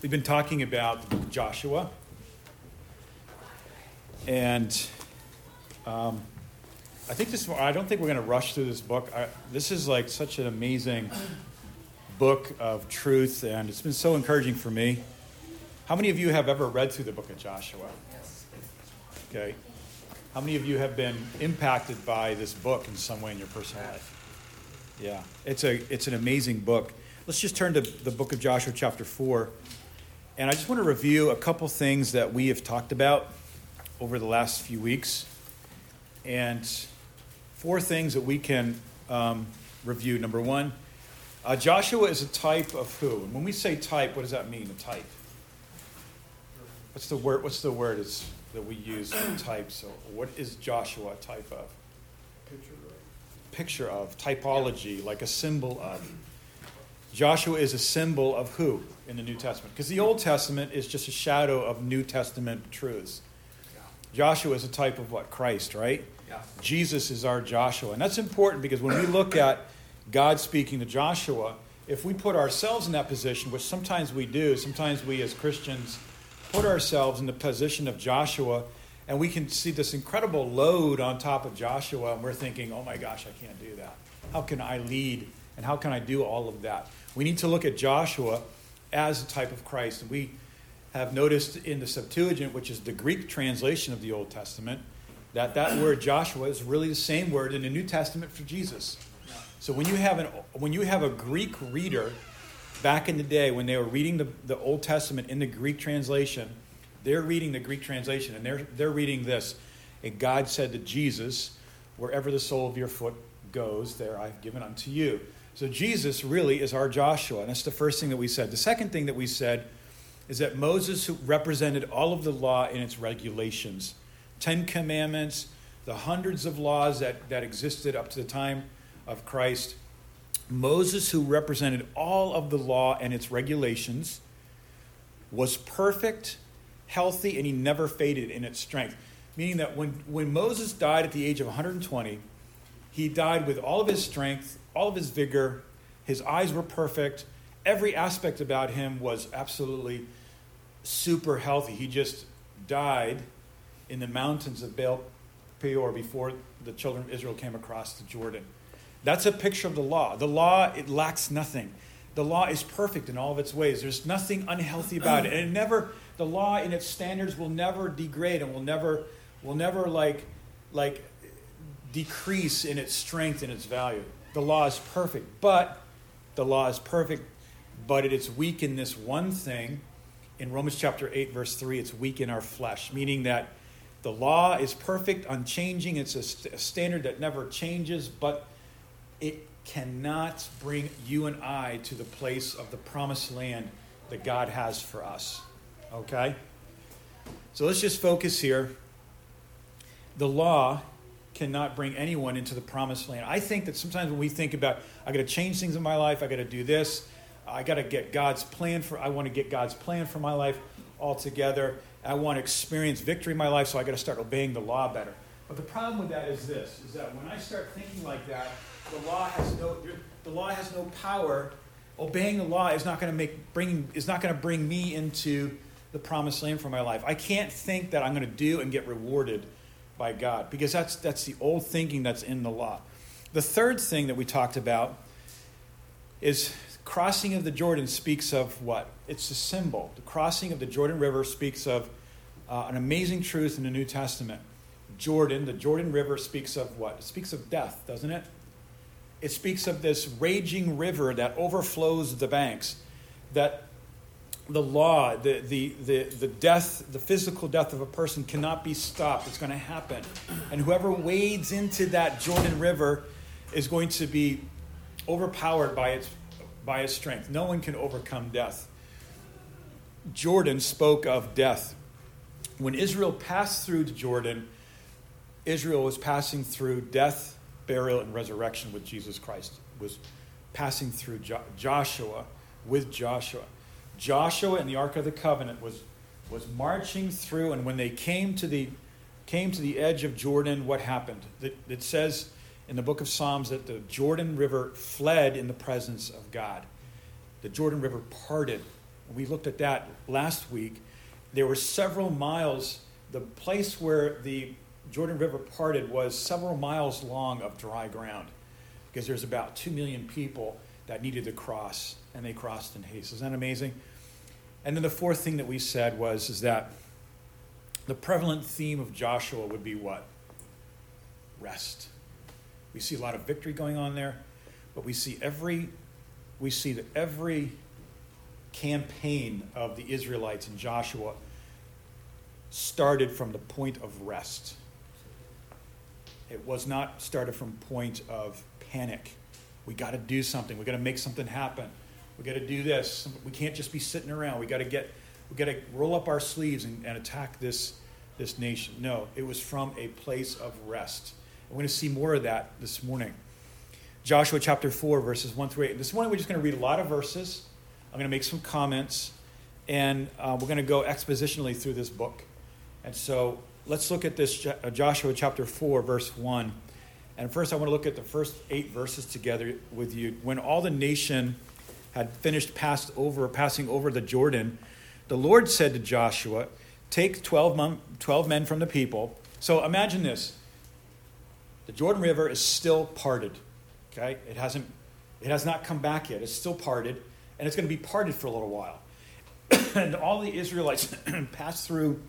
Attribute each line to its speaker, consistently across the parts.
Speaker 1: We've been talking about the book of Joshua. And um, I think this, I don't think we're going to rush through this book. I, this is like such an amazing book of truth, and it's been so encouraging for me. How many of you have ever read through the book of Joshua? Yes. Okay. How many of you have been impacted by this book in some way in your personal life? Yeah, it's, a, it's an amazing book. Let's just turn to the book of Joshua, chapter 4. And I just want to review a couple things that we have talked about over the last few weeks. And four things that we can um, review. Number one, uh, Joshua is a type of who? And when we say type, what does that mean, a type? What's the word, what's the word is, that we use for type? So, what is Joshua a type of?
Speaker 2: Picture of.
Speaker 1: Picture of, typology, like a symbol of. Joshua is a symbol of who in the New Testament? Because the Old Testament is just a shadow of New Testament truths. Joshua is a type of what? Christ, right?
Speaker 2: Yeah.
Speaker 1: Jesus is our Joshua. And that's important because when we look at God speaking to Joshua, if we put ourselves in that position, which sometimes we do, sometimes we as Christians put ourselves in the position of Joshua, and we can see this incredible load on top of Joshua, and we're thinking, oh my gosh, I can't do that. How can I lead? And how can I do all of that? We need to look at Joshua as a type of Christ. And we have noticed in the Septuagint, which is the Greek translation of the Old Testament, that that word Joshua is really the same word in the New Testament for Jesus. So when you have, an, when you have a Greek reader back in the day when they were reading the, the Old Testament in the Greek translation, they're reading the Greek translation and they're, they're reading this. And God said to Jesus, Wherever the sole of your foot goes, there I've given unto you. So Jesus really is our Joshua. And that's the first thing that we said. The second thing that we said is that Moses represented all of the law in its regulations Ten Commandments, the hundreds of laws that, that existed up to the time of Christ. Moses, who represented all of the law and its regulations, was perfect, healthy, and he never faded in its strength. Meaning that when, when Moses died at the age of 120, he died with all of his strength, all of his vigor. His eyes were perfect. Every aspect about him was absolutely super healthy. He just died in the mountains of Baal Peor before the children of Israel came across the Jordan. That's a picture of the law. The law, it lacks nothing. The law is perfect in all of its ways. There's nothing unhealthy about it. And it never, the law in its standards will never degrade and will never, will never like, like decrease in its strength and its value. The law is perfect, but the law is perfect, but it is weak in this one thing. In Romans chapter 8, verse 3, it's weak in our flesh, meaning that the law is perfect, unchanging. It's a, st- a standard that never changes, but it cannot bring you and I to the place of the promised land that God has for us. Okay? So let's just focus here. The law cannot bring anyone into the promised land. I think that sometimes when we think about, I got to change things in my life, I got to do this, I got to get God's plan for, I want to get God's plan for my life altogether. I want to experience victory in my life, so I got to start obeying the law better. But the problem with that is this: is that when I start thinking like that, the law has no the law has no power. Obeying the law is not going to make bring is not going to bring me into the promised land for my life. I can't think that I'm going to do and get rewarded by God because that's that's the old thinking that's in the law. The third thing that we talked about is crossing of the Jordan speaks of what? It's a symbol. The crossing of the Jordan River speaks of uh, an amazing truth in the New Testament. Jordan, the Jordan River speaks of what? It speaks of death, doesn't it? It speaks of this raging river that overflows the banks, that the law, the, the, the, the death, the physical death of a person cannot be stopped. It's going to happen. And whoever wades into that Jordan River is going to be overpowered by its, by its strength. No one can overcome death. Jordan spoke of death. When Israel passed through Jordan, Israel was passing through death, burial, and resurrection with Jesus Christ, was passing through jo- Joshua with Joshua. Joshua and the Ark of the Covenant was, was marching through, and when they came to the came to the edge of Jordan, what happened? It, it says in the book of Psalms that the Jordan River fled in the presence of God. The Jordan River parted We looked at that last week. There were several miles, the place where the Jordan River parted was several miles long of dry ground because there's about 2 million people that needed to cross, and they crossed in haste. Isn't that amazing? And then the fourth thing that we said was is that the prevalent theme of Joshua would be what? Rest. We see a lot of victory going on there, but we see every we see that every campaign of the Israelites and Joshua started from the point of rest. It was not started from point of panic. We got to do something. We got to make something happen. We got to do this. We can't just be sitting around. We got to get. We got to roll up our sleeves and, and attack this this nation. No, it was from a place of rest. We're going to see more of that this morning. Joshua chapter 4, verses 1 through 8. This morning we're just going to read a lot of verses. I'm going to make some comments, and uh, we're going to go expositionally through this book. And so let's look at this uh, Joshua chapter 4, verse 1. And first, I want to look at the first eight verses together with you. When all the nation had finished passed over, passing over the Jordan, the Lord said to Joshua, Take 12, 12 men from the people. So imagine this the Jordan River is still parted. Okay? It hasn't it has not come back yet. It's still parted, and it's going to be parted for a little while. and all the Israelites pass through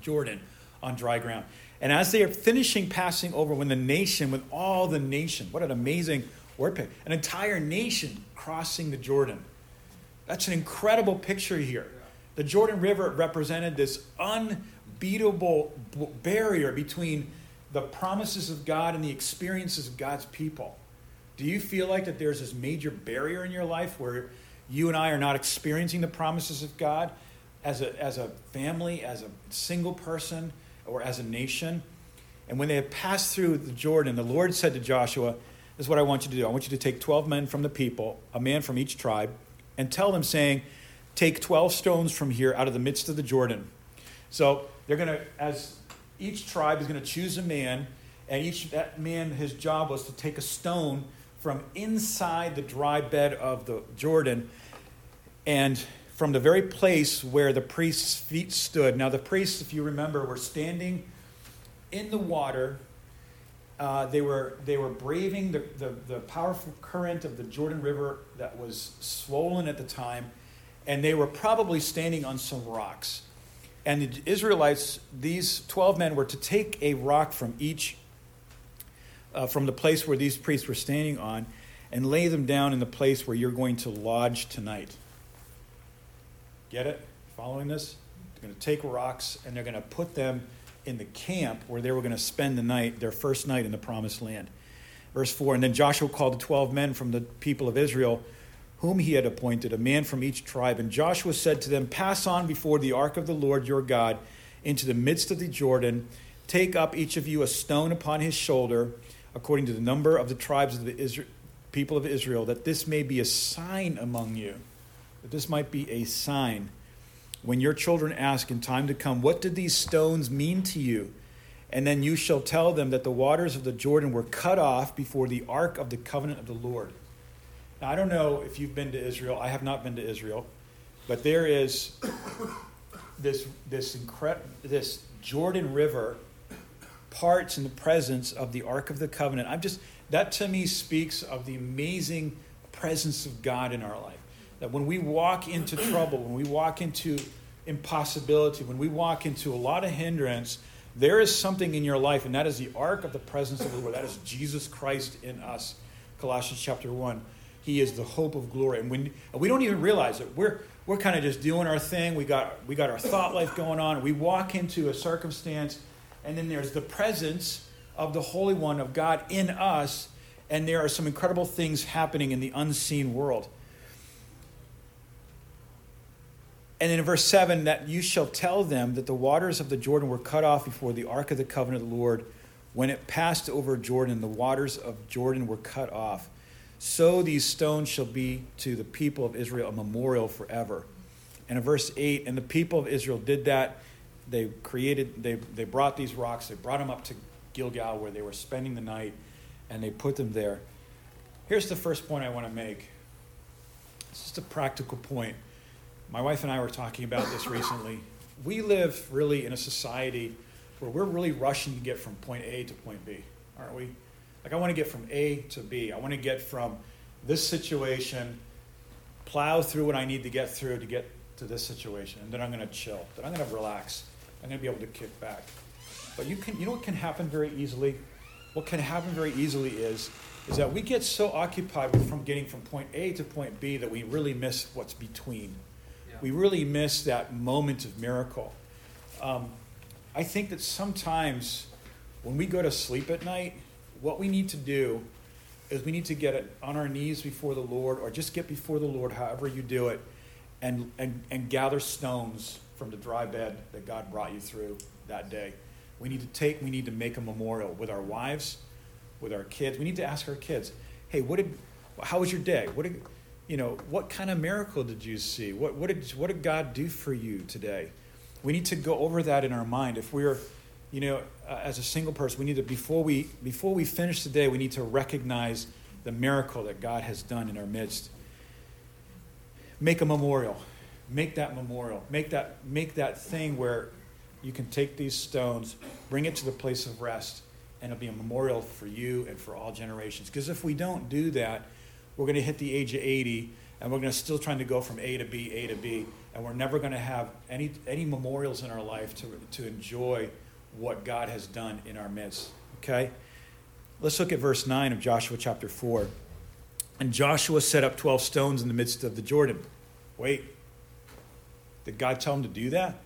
Speaker 1: Jordan on dry ground. And as they are finishing passing over, when the nation, with all the nation, what an amazing pick, an entire nation crossing the Jordan. That's an incredible picture here. The Jordan River represented this unbeatable barrier between the promises of God and the experiences of God's people. Do you feel like that there's this major barrier in your life where you and I are not experiencing the promises of God as a, as a family, as a single person, or as a nation? And when they had passed through the Jordan, the Lord said to Joshua, is what I want you to do. I want you to take 12 men from the people, a man from each tribe, and tell them, saying, Take 12 stones from here out of the midst of the Jordan. So they're going to, as each tribe is going to choose a man, and each that man, his job was to take a stone from inside the dry bed of the Jordan and from the very place where the priest's feet stood. Now, the priests, if you remember, were standing in the water. Uh, they, were, they were braving the, the, the powerful current of the Jordan River that was swollen at the time and they were probably standing on some rocks. And the Israelites, these 12 men, were to take a rock from each, uh, from the place where these priests were standing on, and lay them down in the place where you're going to lodge tonight. Get it? Following this? They're going to take rocks and they're going to put them in the camp where they were going to spend the night, their first night in the promised land. Verse 4 And then Joshua called the 12 men from the people of Israel whom he had appointed, a man from each tribe. And Joshua said to them, Pass on before the ark of the Lord your God into the midst of the Jordan. Take up each of you a stone upon his shoulder, according to the number of the tribes of the Israel, people of Israel, that this may be a sign among you. That this might be a sign. When your children ask in time to come, What did these stones mean to you? And then you shall tell them that the waters of the Jordan were cut off before the ark of the covenant of the Lord. Now, I don't know if you've been to Israel. I have not been to Israel. But there is this, this, incre- this Jordan River parts in the presence of the Ark of the Covenant. I'm just, that to me speaks of the amazing presence of God in our life. That when we walk into trouble, when we walk into impossibility, when we walk into a lot of hindrance, there is something in your life, and that is the ark of the presence of the Lord. That is Jesus Christ in us. Colossians chapter 1. He is the hope of glory. And when we don't even realize it, we're we're kind of just doing our thing. We got we got our thought life going on. We walk into a circumstance, and then there's the presence of the Holy One of God in us, and there are some incredible things happening in the unseen world. And in verse 7, that you shall tell them that the waters of the Jordan were cut off before the ark of the covenant of the Lord. When it passed over Jordan, the waters of Jordan were cut off. So these stones shall be to the people of Israel a memorial forever. And in verse 8, and the people of Israel did that. They created, they, they brought these rocks, they brought them up to Gilgal where they were spending the night, and they put them there. Here's the first point I want to make. It's just a practical point. My wife and I were talking about this recently. We live really in a society where we're really rushing to get from point A to point B, aren't we? Like, I want to get from A to B. I want to get from this situation, plow through what I need to get through to get to this situation, and then I'm going to chill. Then I'm going to relax. I'm going to be able to kick back. But you can, you know what can happen very easily? What can happen very easily is, is that we get so occupied from getting from point A to point B that we really miss what's between. We really miss that moment of miracle. Um, I think that sometimes when we go to sleep at night, what we need to do is we need to get on our knees before the Lord, or just get before the Lord, however you do it, and, and, and gather stones from the dry bed that God brought you through that day. We need to take, we need to make a memorial with our wives, with our kids. We need to ask our kids, hey, what did, how was your day? What did, you know, what kind of miracle did you see? What, what, did, what did God do for you today? We need to go over that in our mind. If we're, you know, uh, as a single person, we need to before we before we finish the day, we need to recognize the miracle that God has done in our midst. Make a memorial. Make that memorial. Make that make that thing where you can take these stones, bring it to the place of rest, and it'll be a memorial for you and for all generations. Because if we don't do that, we're going to hit the age of 80 and we're going to still trying to go from A to B, A to B, and we're never going to have any any memorials in our life to to enjoy what God has done in our midst. Okay? Let's look at verse 9 of Joshua chapter 4. And Joshua set up 12 stones in the midst of the Jordan. Wait. Did God tell him to do that?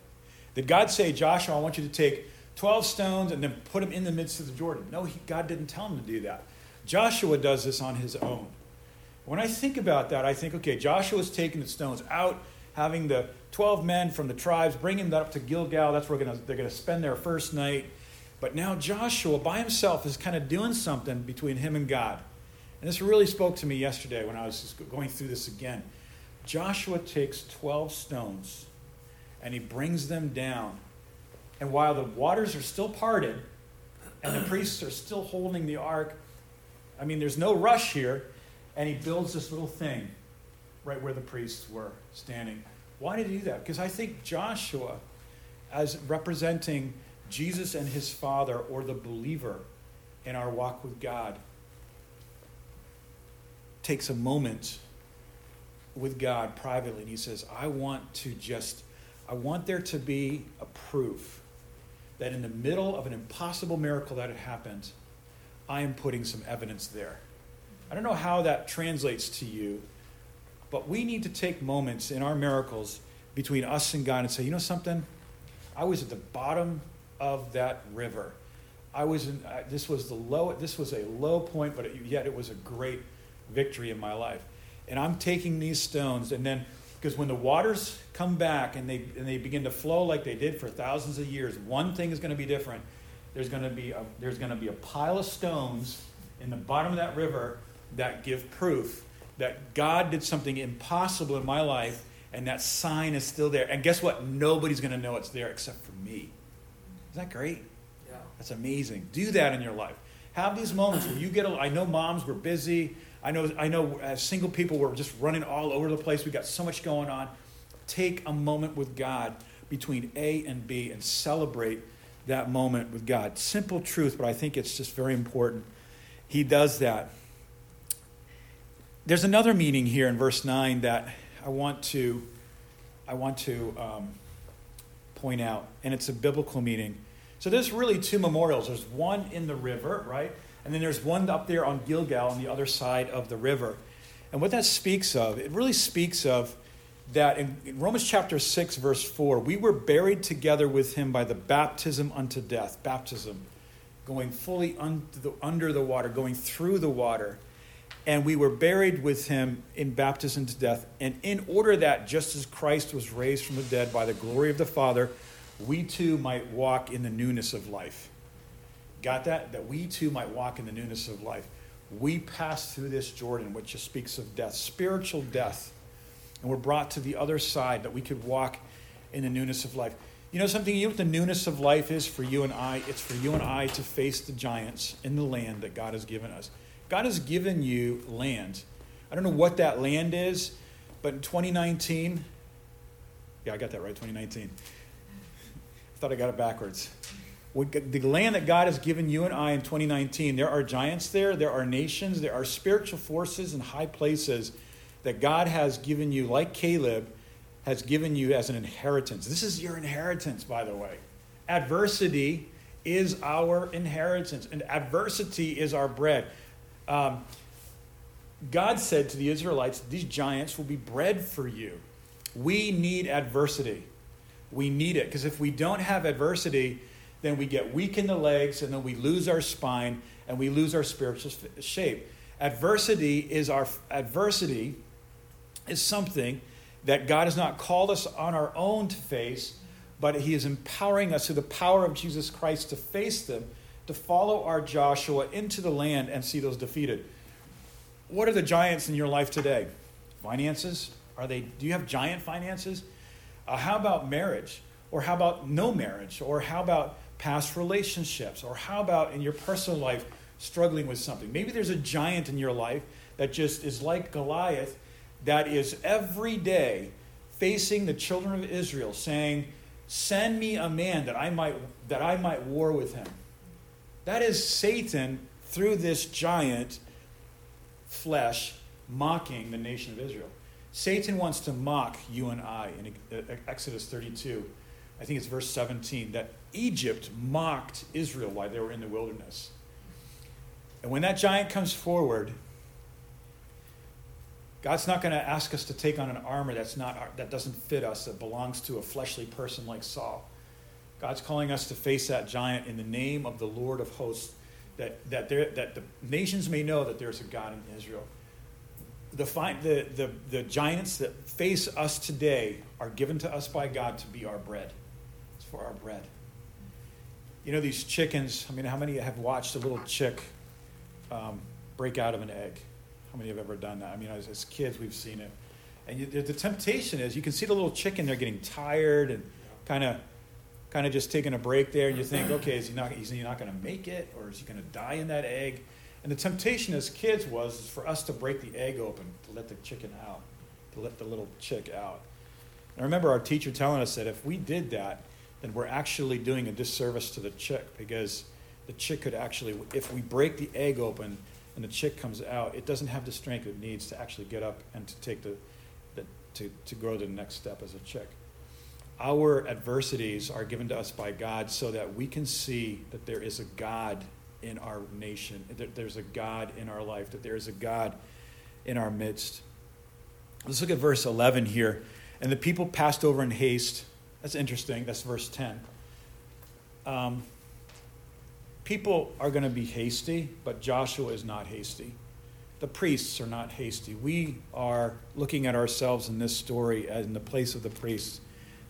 Speaker 1: Did God say, Joshua, I want you to take 12 stones and then put them in the midst of the Jordan? No, he, God didn't tell him to do that. Joshua does this on his own. When I think about that, I think, okay, Joshua's taking the stones out, having the 12 men from the tribes, bringing that up to Gilgal. That's where gonna, they're going to spend their first night. But now Joshua by himself is kind of doing something between him and God. And this really spoke to me yesterday when I was going through this again. Joshua takes 12 stones and he brings them down. And while the waters are still parted and the priests are still holding the ark, I mean, there's no rush here. And he builds this little thing right where the priests were standing. Why did he do that? Because I think Joshua, as representing Jesus and his Father or the believer in our walk with God, takes a moment with God privately and he says, I want to just, I want there to be a proof that in the middle of an impossible miracle that had happened, I am putting some evidence there. I don't know how that translates to you, but we need to take moments in our miracles between us and God and say, you know something? I was at the bottom of that river. I was in, this was the low, this was a low point, but it, yet it was a great victory in my life. And I'm taking these stones, and then, because when the waters come back and they, and they begin to flow like they did for thousands of years, one thing is going to be different. There's going to be a, there's going to be a pile of stones in the bottom of that river that give proof that God did something impossible in my life, and that sign is still there. And guess what? Nobody's going to know it's there except for me. Is that great? Yeah. That's amazing. Do that in your life. Have these moments where you get. A, I know moms were busy. I know. I know. As single people, we're just running all over the place. We got so much going on. Take a moment with God between A and B and celebrate that moment with God. Simple truth, but I think it's just very important. He does that. There's another meaning here in verse 9 that I want to, I want to um, point out, and it's a biblical meaning. So there's really two memorials. There's one in the river, right? And then there's one up there on Gilgal on the other side of the river. And what that speaks of, it really speaks of that in, in Romans chapter 6, verse 4, we were buried together with him by the baptism unto death. Baptism, going fully the, under the water, going through the water and we were buried with him in baptism to death. And in order that, just as Christ was raised from the dead by the glory of the Father, we too might walk in the newness of life. Got that? That we too might walk in the newness of life. We passed through this Jordan, which just speaks of death, spiritual death, and we're brought to the other side that we could walk in the newness of life. You know something? You know what the newness of life is for you and I? It's for you and I to face the giants in the land that God has given us. God has given you land. I don't know what that land is, but in 2019, Yeah, I got that right, 2019. I thought I got it backwards. The land that God has given you and I in 2019, there are giants there, there are nations, there are spiritual forces in high places that God has given you, like Caleb has given you as an inheritance. This is your inheritance, by the way. Adversity is our inheritance, and adversity is our bread. Um, God said to the Israelites, These giants will be bread for you. We need adversity. We need it because if we don't have adversity, then we get weak in the legs and then we lose our spine and we lose our spiritual shape. Adversity is our adversity is something that God has not called us on our own to face, but He is empowering us through the power of Jesus Christ to face them, to follow our Joshua into the land and see those defeated. What are the giants in your life today? Finances? Are they? Do you have giant finances? Uh, how about marriage? Or how about no marriage? Or how about past relationships? Or how about in your personal life struggling with something? Maybe there's a giant in your life that just is like Goliath, that is every day facing the children of Israel, saying, Send me a man that I might that I might war with him. That is Satan through this giant flesh mocking the nation of Israel. Satan wants to mock you and I in uh, Exodus 32. I think it's verse 17 that Egypt mocked Israel while they were in the wilderness. And when that giant comes forward, God's not going to ask us to take on an armor that's not that doesn't fit us that belongs to a fleshly person like Saul. God's calling us to face that giant in the name of the Lord of hosts that that there that the nations may know that there's a God in Israel. The, the, the, the giants that face us today are given to us by God to be our bread. It's for our bread. You know, these chickens, I mean, how many have watched a little chick um, break out of an egg? How many have ever done that? I mean, as, as kids, we've seen it. And you, the temptation is you can see the little chicken, they're getting tired and kind of kind of just taking a break there, and you think, okay, is he not, is he not going to make it, or is he going to die in that egg? And the temptation as kids was for us to break the egg open, to let the chicken out, to let the little chick out. And I remember our teacher telling us that if we did that, then we're actually doing a disservice to the chick because the chick could actually, if we break the egg open and the chick comes out, it doesn't have the strength it needs to actually get up and to take the, the to, to grow to the next step as a chick our adversities are given to us by God so that we can see that there is a God in our nation, that there's a God in our life, that there is a God in our midst. Let's look at verse 11 here. And the people passed over in haste. That's interesting. That's verse 10. Um, people are going to be hasty, but Joshua is not hasty. The priests are not hasty. We are looking at ourselves in this story in the place of the priests.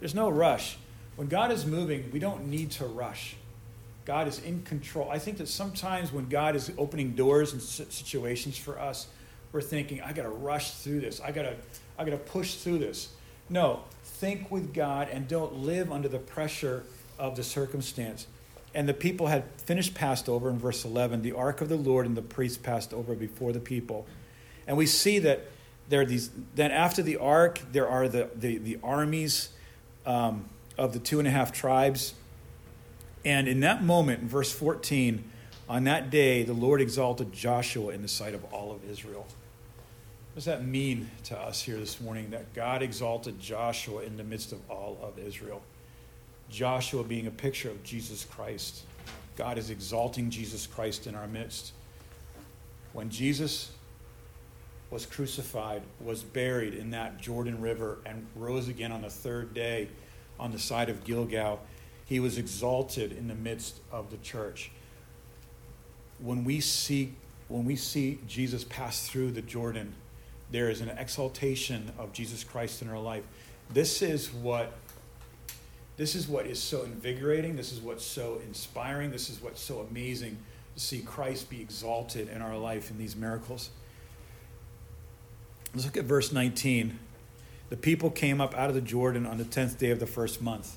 Speaker 1: There's no rush. When God is moving, we don't need to rush. God is in control. I think that sometimes when God is opening doors and situations for us, we're thinking, I got to rush through this. I got to I got to push through this. No, think with God and don't live under the pressure of the circumstance. And the people had finished passed over in verse 11. The ark of the Lord and the priests passed over before the people. And we see that there are these, then after the ark, there are the, the, the armies um, of the two and a half tribes. And in that moment, in verse 14, on that day, the Lord exalted Joshua in the sight of all of Israel. What does that mean to us here this morning that God exalted Joshua in the midst of all of Israel? Joshua being a picture of Jesus Christ. God is exalting Jesus Christ in our midst. When Jesus was crucified, was buried in that Jordan River, and rose again on the third day on the side of Gilgal. He was exalted in the midst of the church. When we see, when we see Jesus pass through the Jordan, there is an exaltation of Jesus Christ in our life. This is what this is what is so invigorating. This is what's so inspiring. This is what's so amazing to see Christ be exalted in our life in these miracles. Let's look at verse 19. The people came up out of the Jordan on the 10th day of the first month.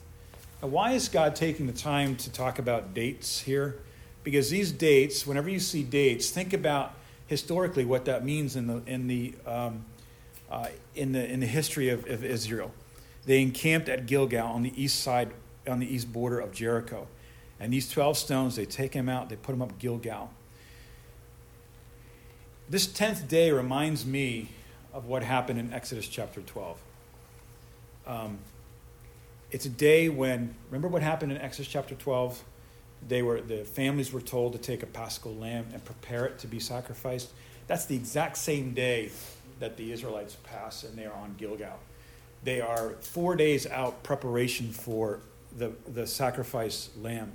Speaker 1: Now, why is God taking the time to talk about dates here? Because these dates, whenever you see dates, think about historically what that means in the, in the, um, uh, in the, in the history of, of Israel. they encamped at Gilgal on the east side, on the east border of Jericho. And these 12 stones, they take them out, they put them up Gilgal. This 10th day reminds me of what happened in Exodus chapter 12. Um, it's a day when, remember what happened in Exodus chapter 12? They were, the families were told to take a paschal lamb and prepare it to be sacrificed. That's the exact same day that the Israelites pass and they are on Gilgal. They are four days out preparation for the, the sacrifice lamb.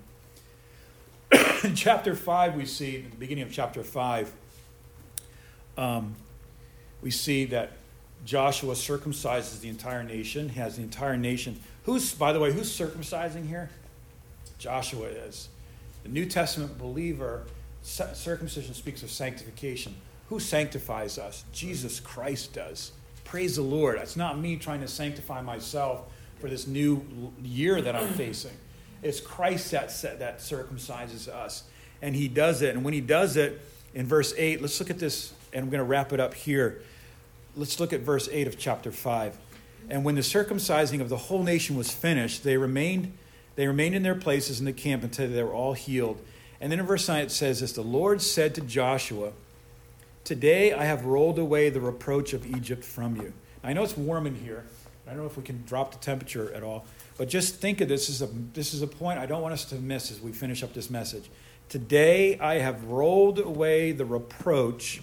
Speaker 1: in chapter 5, we see, in the beginning of chapter 5, um, we see that Joshua circumcises the entire nation, has the entire nation. Who's, by the way, who's circumcising here? Joshua is. The New Testament believer, circumcision speaks of sanctification. Who sanctifies us? Jesus Christ does. Praise the Lord. It's not me trying to sanctify myself for this new year that I'm facing. It's Christ that, that circumcises us. And he does it. And when he does it, in verse 8, let's look at this, and I'm going to wrap it up here. Let's look at verse 8 of chapter 5. And when the circumcising of the whole nation was finished, they remained, they remained in their places in the camp until they were all healed. And then in verse 9 it says this The Lord said to Joshua, Today I have rolled away the reproach of Egypt from you. I know it's warm in here. I don't know if we can drop the temperature at all. But just think of this as a, this is a point I don't want us to miss as we finish up this message. Today I have rolled away the reproach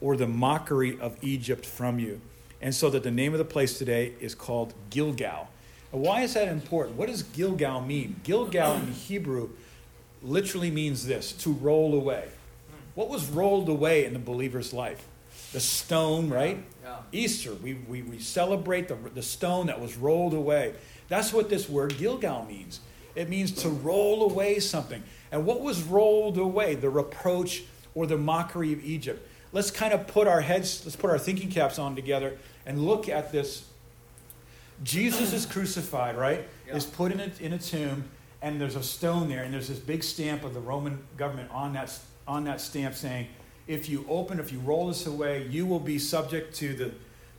Speaker 1: or the mockery of Egypt from you. And so that the name of the place today is called Gilgal. Why is that important? What does Gilgal mean? Gilgal in Hebrew literally means this to roll away. What was rolled away in the believer's life? The stone, right? Yeah. Easter, we, we, we celebrate the, the stone that was rolled away. That's what this word Gilgal means. It means to roll away something. And what was rolled away? The reproach or the mockery of Egypt. Let's kind of put our heads, let's put our thinking caps on together and look at this. Jesus is crucified, right? Yeah. Is put in a, in a tomb, and there's a stone there, and there's this big stamp of the Roman government on that, on that stamp saying, if you open, if you roll this away, you will be subject to the,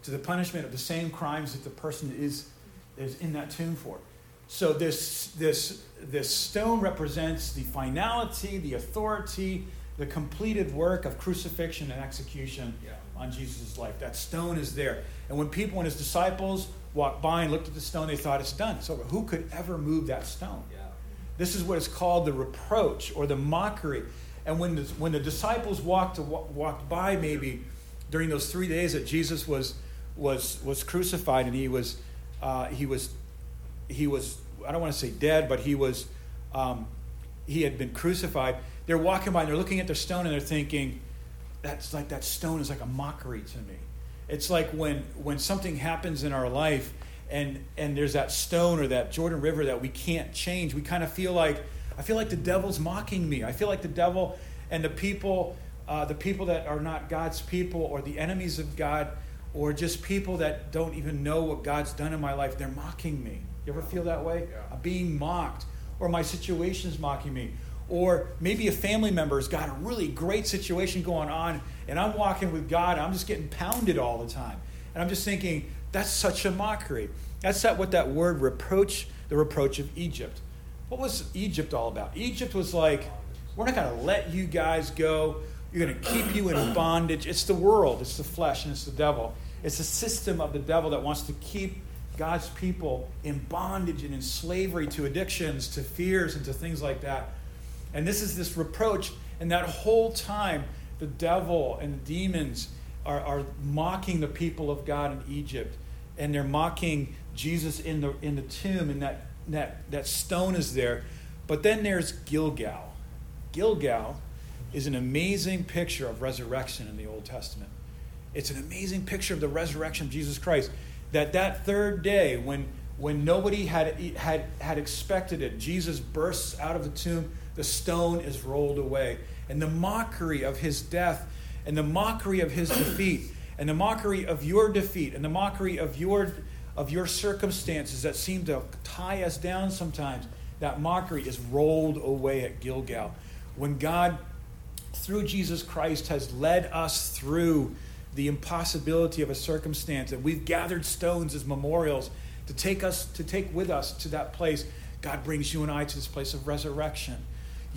Speaker 1: to the punishment of the same crimes that the person is is in that tomb for. So this, this, this stone represents the finality, the authority, the completed work of crucifixion and execution yeah. on Jesus' life. That stone is there. And when people, and his disciples walked by and looked at the stone, they thought it's done. So who could ever move that stone? Yeah. This is what is called the reproach or the mockery. And when the, when the disciples walked, walked by, maybe during those three days that Jesus was, was, was crucified and he was uh, he was he was I don't want to say dead, but he was um, he had been crucified. They're walking by and they're looking at the stone and they're thinking, that's like that stone is like a mockery to me. It's like when when something happens in our life and and there's that stone or that Jordan River that we can't change. We kind of feel like I feel like the devil's mocking me. I feel like the devil and the people uh, the people that are not God's people or the enemies of God or just people that don't even know what God's done in my life, they're mocking me. You ever feel that way? Yeah. I'm being mocked, or my situation's mocking me. Or maybe a family member's got a really great situation going on, and I'm walking with God, and I'm just getting pounded all the time. And I'm just thinking, that's such a mockery. That's not what that word reproach, the reproach of Egypt. What was Egypt all about? Egypt was like, we're not going to let you guys go. You're going to keep you in bondage. It's the world, it's the flesh, and it's the devil. It's a system of the devil that wants to keep God's people in bondage and in slavery to addictions, to fears, and to things like that. And this is this reproach. And that whole time, the devil and the demons are, are mocking the people of God in Egypt. And they're mocking Jesus in the, in the tomb, and that, that, that stone is there. But then there's Gilgal. Gilgal is an amazing picture of resurrection in the Old Testament. It's an amazing picture of the resurrection of Jesus Christ. That that third day, when, when nobody had, had, had expected it, Jesus bursts out of the tomb, the stone is rolled away. And the mockery of his death, and the mockery of his defeat, and the mockery of your defeat, and the mockery of your, of your circumstances that seem to tie us down sometimes, that mockery is rolled away at Gilgal. When God, through Jesus Christ, has led us through the impossibility of a circumstance. And we've gathered stones as memorials to take us, to take with us to that place. God brings you and I to this place of resurrection.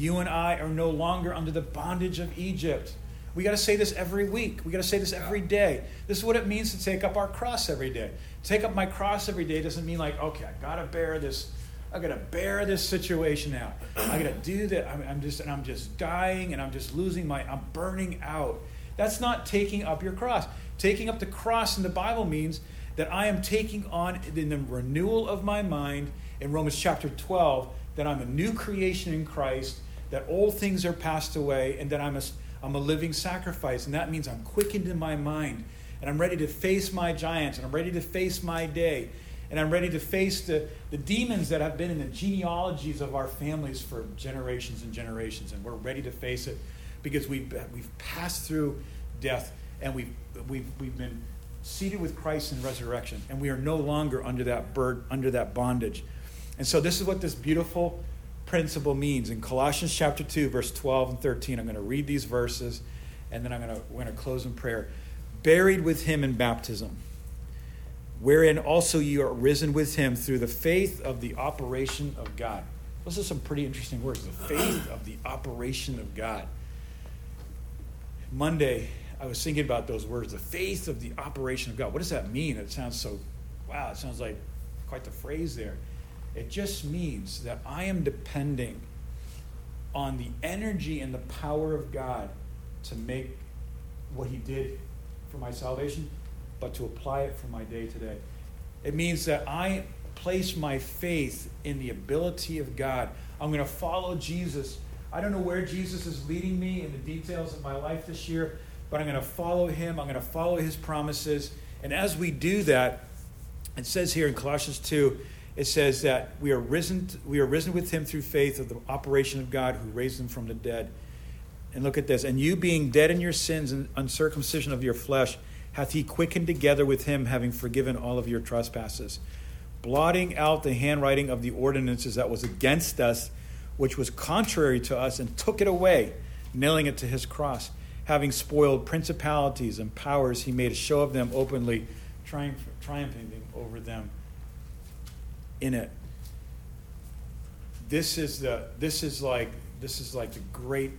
Speaker 1: You and I are no longer under the bondage of Egypt. We got to say this every week. We got to say this every day. This is what it means to take up our cross every day. Take up my cross every day doesn't mean like, okay, I got to bear this. I got to bear this situation out. I got to do that. I'm, I'm just, and I'm just dying, and I'm just losing my. I'm burning out. That's not taking up your cross. Taking up the cross in the Bible means that I am taking on in the renewal of my mind in Romans chapter 12 that I'm a new creation in Christ, that all things are passed away, and that I'm a, I'm a living sacrifice. And that means I'm quickened in my mind, and I'm ready to face my giants, and I'm ready to face my day, and I'm ready to face the, the demons that have been in the genealogies of our families for generations and generations. And we're ready to face it because we've, we've passed through death and we've, we've, we've been seated with Christ in resurrection, and we are no longer under that bird, under that bondage. And so this is what this beautiful principle means. In Colossians chapter 2, verse 12 and 13, I'm going to read these verses, and then I'm going to, we're going to close in prayer. Buried with him in baptism, wherein also you are risen with him through the faith of the operation of God. Those are some pretty interesting words. The faith of the operation of God. Monday, I was thinking about those words, the faith of the operation of God. What does that mean? It sounds so, wow, it sounds like quite the phrase there. It just means that I am depending on the energy and the power of God to make what He did for my salvation, but to apply it for my day to day. It means that I place my faith in the ability of God. I'm going to follow Jesus. I don't know where Jesus is leading me in the details of my life this year, but I'm going to follow him. I'm going to follow his promises. And as we do that, it says here in Colossians 2, it says that we are risen, we are risen with him through faith of the operation of God who raised him from the dead. And look at this. And you being dead in your sins and uncircumcision of your flesh, hath he quickened together with him, having forgiven all of your trespasses, blotting out the handwriting of the ordinances that was against us, which was contrary to us, and took it away, nailing it to his cross having spoiled principalities and powers, he made a show of them openly, triumph, triumphing over them in it. This is the this is like this is like the great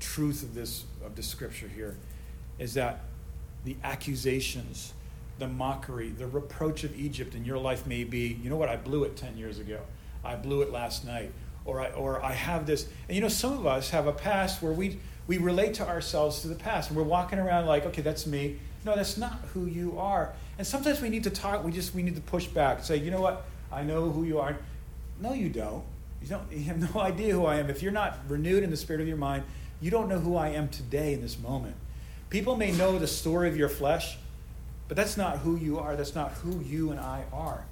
Speaker 1: truth of this of the scripture here is that the accusations, the mockery, the reproach of Egypt in your life may be, you know what, I blew it 10 years ago. I blew it last night. Or I, or I have this. And you know, some of us have a past where we, we relate to ourselves to the past. And we're walking around like, okay, that's me. No, that's not who you are. And sometimes we need to talk, we just we need to push back. Say, you know what? I know who you are. No, you don't. You don't you have no idea who I am. If you're not renewed in the spirit of your mind, you don't know who I am today in this moment. People may know the story of your flesh, but that's not who you are. That's not who you and I are.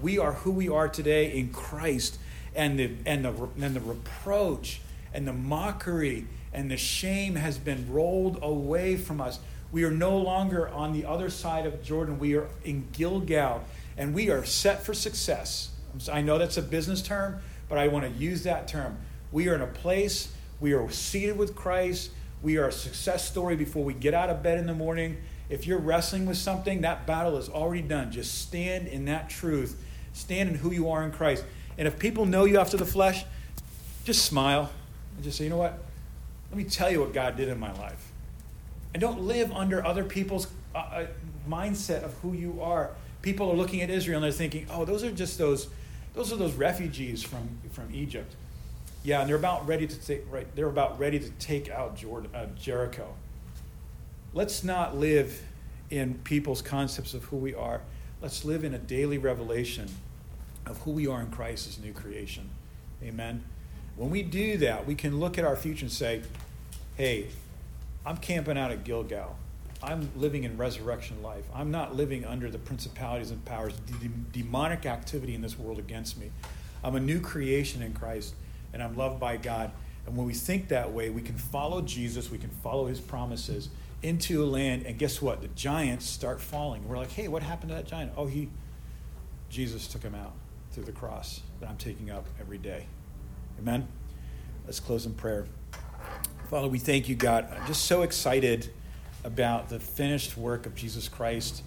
Speaker 1: We are who we are today in Christ. And the, and the, and the reproach and the mockery and the shame has been rolled away from us. We are no longer on the other side of Jordan. We are in Gilgal, and we are set for success. I know that's a business term, but I want to use that term. We are in a place, we are seated with Christ. We are a success story before we get out of bed in the morning. If you're wrestling with something, that battle is already done. Just stand in that truth, stand in who you are in Christ. And if people know you after the flesh, just smile and just say, you know what? Let me tell you what God did in my life. And don't live under other people's uh, uh, mindset of who you are. People are looking at Israel and they're thinking, oh, those are just those, those are those refugees from, from Egypt. Yeah, and they're about ready to take right. They're about ready to take out Jordan, uh, Jericho. Let's not live in people's concepts of who we are. Let's live in a daily revelation of who we are in Christ as new creation. Amen. When we do that, we can look at our future and say, hey, I'm camping out at Gilgal. I'm living in resurrection life. I'm not living under the principalities and powers, the demonic activity in this world against me. I'm a new creation in Christ, and I'm loved by God. And when we think that way, we can follow Jesus, we can follow his promises into a land, and guess what? The giants start falling. We're like, hey, what happened to that giant? Oh, he, Jesus took him out through the cross that I'm taking up every day. Amen? Let's close in prayer. Father, we thank you, God. I'm just so excited about the finished work of Jesus Christ